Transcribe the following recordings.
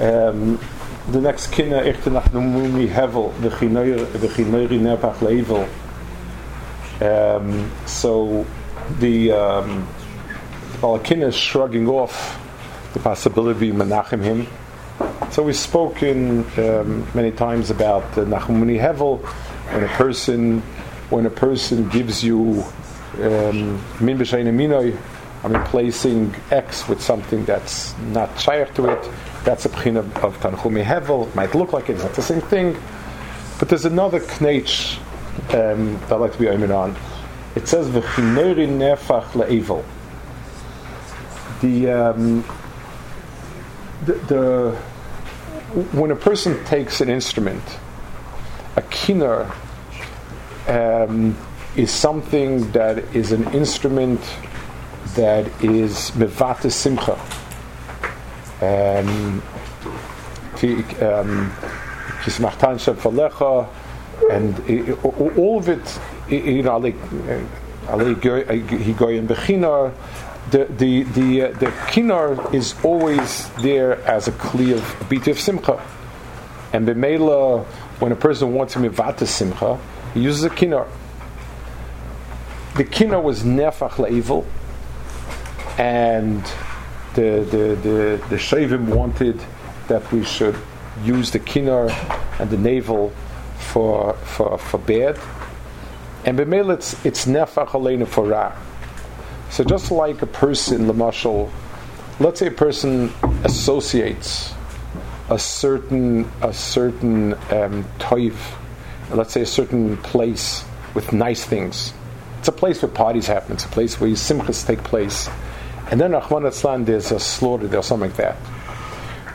Um, the next kina echte nach hevel v'chinoiri nepach level. Um, so the um, Balakina is shrugging off the possibility of Menachem him. So we've spoken um, many times about the Nachumuni Hevel, when a person when a person gives you min um, I'm replacing X with something that's not shaykh to it. That's a pchin of, of Hevel. It might look like it's not the same thing. But there's another knech um, that I'd like to be aiming on. It says, V'chineri nefach le'evil. The, um, the, the, when a person takes an instrument, a kinnor um, is something that is an instrument that is mevata simcha. Um, um and all of it, you know, like he in bechinar. The the the uh, the kinar is always there as a kli of beat of simcha, and b'meila when a person wants to mivata simcha, he uses a kinar. The kinar was nefach le'evil, and the the the the shavim wanted that we should use the kinar and the navel for for for bad, and b'meila it's it's nefach for ra. So just like a person, lamashal, let's say a person associates a certain a certain um, let's say a certain place with nice things. It's a place where parties happen. It's a place where simchas take place, and then Rahman Atzlan, there's a slaughter, there's something like that.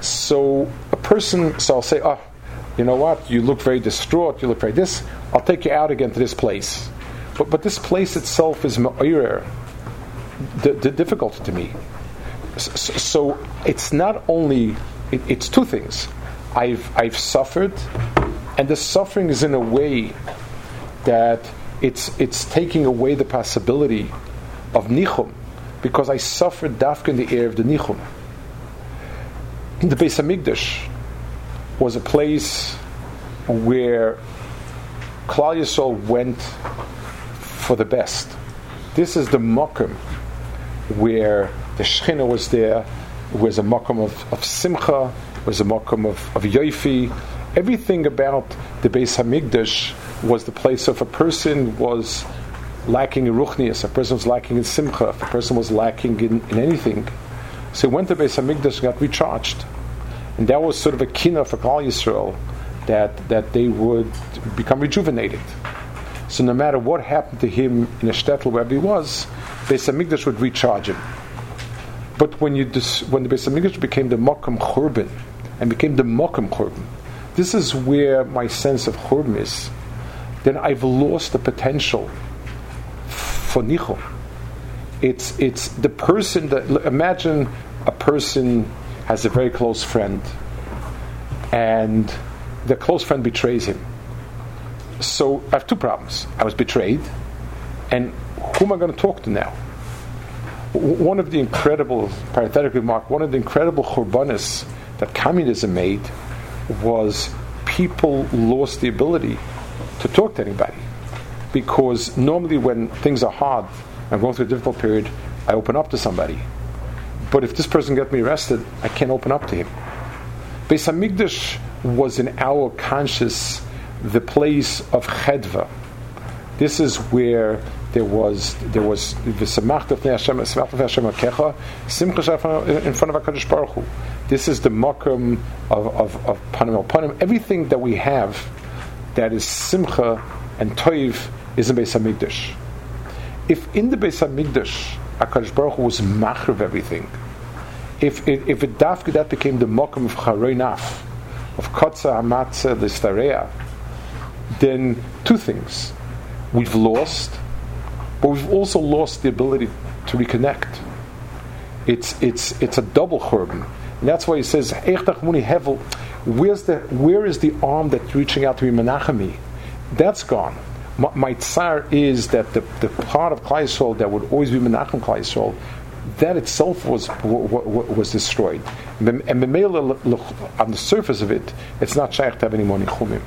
So a person, so I'll say, oh, you know what? You look very distraught. You look very this. I'll take you out again to this place. But but this place itself is ma'ir, the, the difficulty to me. So, so it's not only it, it's two things. I've I've suffered, and the suffering is in a way that it's it's taking away the possibility of nichum, because I suffered dafka in the air of the nichum. In The Beis Hamikdash was a place where Klal Yisrael went for the best. This is the mokum where the Shechina was there, was a mokum of, of simcha, was a mokum of, of yoifi. Everything about the Beis Hamikdash was the place of a person was lacking in ruchnias, a person was lacking in simcha, if a person was lacking in, in anything. So he went to Beis Hamikdash and got recharged. And that was sort of a kina for Klal Yisrael, that, that they would become rejuvenated. So no matter what happened to him in a shtetl, wherever he was, Beis Hamikdash would recharge him. But when you dis, when the Beis Hamikdash became the Mokum Churban and became the Mokum Churban, this is where my sense of Churban is. Then I've lost the potential for Nichol. It's it's the person that imagine a person has a very close friend, and the close friend betrays him. So I have two problems. I was betrayed, and who am I going to talk to now? One of the incredible, parenthetic remark, one of the incredible churbanis that communism made was people lost the ability to talk to anybody. Because normally when things are hard, I'm going through a difficult period, I open up to somebody. But if this person gets me arrested, I can't open up to him. Beis Hamikdash was in our conscious the place of chedva. This is where there was there was akecha simcha in front of Hakadosh Baruch Hu. This is the makom of of, of panim al panim. Everything that we have that is simcha and toiv is in Beis Hamikdash. If in the Beis Hamikdash Hakadosh Baruch Hu was of everything, if if, if it dafka that became the makom of charoinaf, of kotza amatzah listareya, then two things: we've lost, but we've also lost the ability to reconnect. It's it's it's a double churban. And that's why he says, hevel. Where's the where is the arm that's reaching out to be menachemi? That's gone. My, tsar is that the, the part of Klai that would always be menachem Klai that itself was was destroyed. And on the surface of it, it's not shaykh to have any more nichumim.